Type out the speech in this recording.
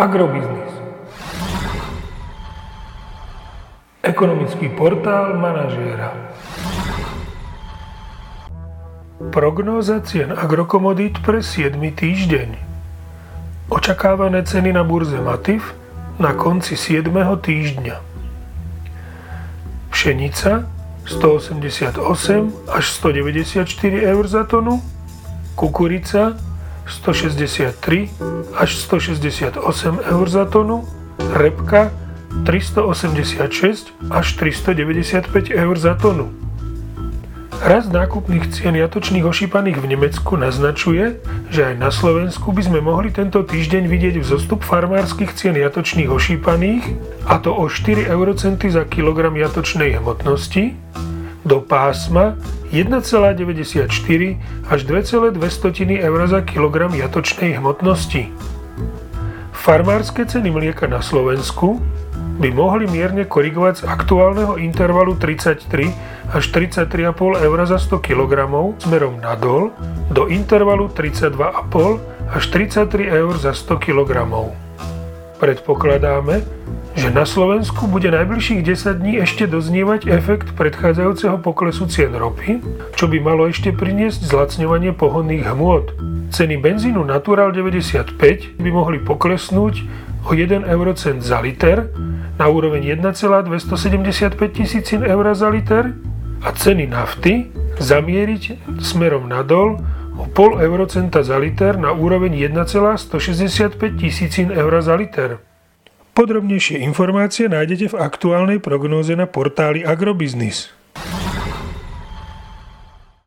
Agrobiznis. Ekonomický portál manažéra. Prognóza cien agrokomodít pre 7. týždeň. Očakávané ceny na burze Matif na konci 7. týždňa. Pšenica 188 až 194 eur za tonu, kukurica 163 až 168 eur za tonu, repka 386 až 395 eur za tonu. Rast nákupných cien jatočných ošípaných v Nemecku naznačuje, že aj na Slovensku by sme mohli tento týždeň vidieť vzostup farmárskych cien jatočných ošípaných, a to o 4 eurocenty za kilogram jatočnej hmotnosti, do pásma 1,94 až 2,2 eur za kilogram jatočnej hmotnosti. Farmárske ceny mlieka na Slovensku by mohli mierne korigovať z aktuálneho intervalu 33 až 33,5 eur za 100 kg smerom nadol do intervalu 32,5 až 33 eur za 100 kg. Predpokladáme, že na Slovensku bude najbližších 10 dní ešte doznievať efekt predchádzajúceho poklesu cien ropy, čo by malo ešte priniesť zlacňovanie pohodných hmôt. Ceny benzínu Natural 95 by mohli poklesnúť o 1 eurocent za liter na úroveň 1,275 tisícin eur za liter a ceny nafty zamieriť smerom nadol o pol eurocenta za liter na úroveň 1,165 tisícin eur za liter. Podrobnejšie informácie nájdete v aktuálnej prognóze na portáli Agrobiznis.